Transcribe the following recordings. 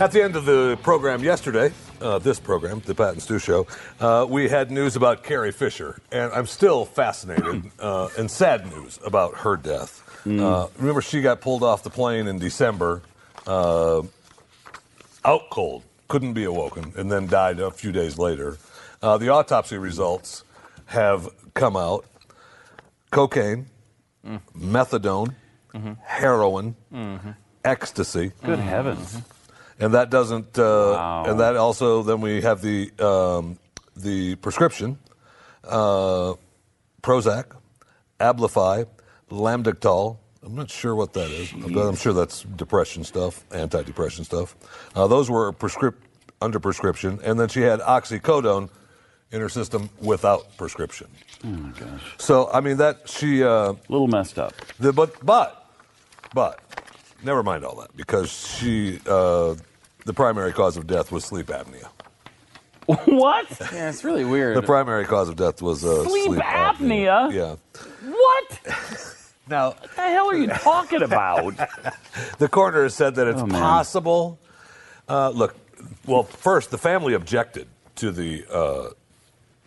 At the end of the program yesterday, uh, this program, the Pat and Stu Show, uh, we had news about Carrie Fisher, and I'm still fascinated uh, and sad news about her death. Mm. remember, she got pulled off the plane in December, uh, out cold, couldn't be awoken, and then died a few days later. Uh, the autopsy results have come out: cocaine, mm. methadone, mm-hmm. heroin, mm-hmm. ecstasy. Good heavens. Mm-hmm and that doesn't. Uh, wow. And that also then we have the um, the prescription, uh, Prozac, Abilify, Lamictal. I'm not sure what that is. I'm sure that's depression stuff, anti-depression stuff. Uh, those were prescrip- under prescription, and then she had oxycodone in her system without prescription. Oh my gosh! So I mean that she uh, a little messed up. The, but but but never mind all that because she uh, the primary cause of death was sleep apnea. What? Yeah, it's really weird. The primary cause of death was uh, sleep, sleep apnea. apnea. Yeah. What? now, what the hell are you talking about? the coroner said that it's Oh, possible. Uh, look, well, first the family objected to the uh,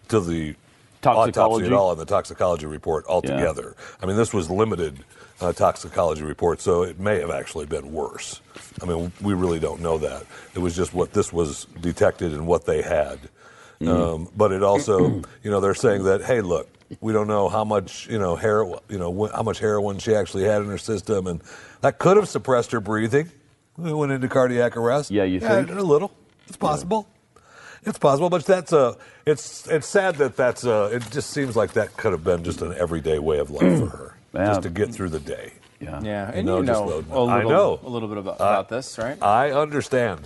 to the autopsy Toxicology. at all and the toxicology report altogether. I mean, this was limited uh, toxicology report, so it may have actually been worse. I mean, we really don't know that. It was just what this was detected and what they had. Um, but it also, you know, they're saying that, hey, look, we don't know how much, you know, heroin, you know, wh- how much heroin she actually had in her system, and that could have suppressed her breathing. We went into cardiac arrest. Yeah, you think? a little. It's possible. It's possible, but that's a. It's it's sad that that's a. It just seems like that could have been just an everyday way of life for her, Yeah. just to get through the day. Yeah. yeah, and know, you know, a little, I know. a little bit about, about this, right? I understand.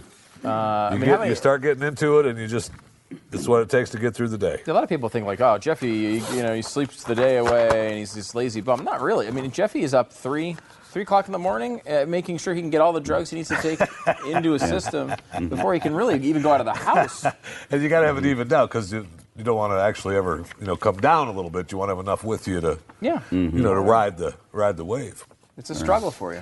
Uh, I You, mean, get, many- you start getting into it, and you just. It's what it takes to get through the day. A lot of people think like, oh, Jeffy, you, know, he sleeps the day away and he's this lazy bum. Not really. I mean, Jeffy is up three, three o'clock in the morning, uh, making sure he can get all the drugs he needs to take into his system before he can really even go out of the house. And you got to have it even out because you, you don't want to actually ever, you know, come down a little bit. You want to have enough with you to, Yeah, you know, to ride the ride the wave. it's a struggle for you.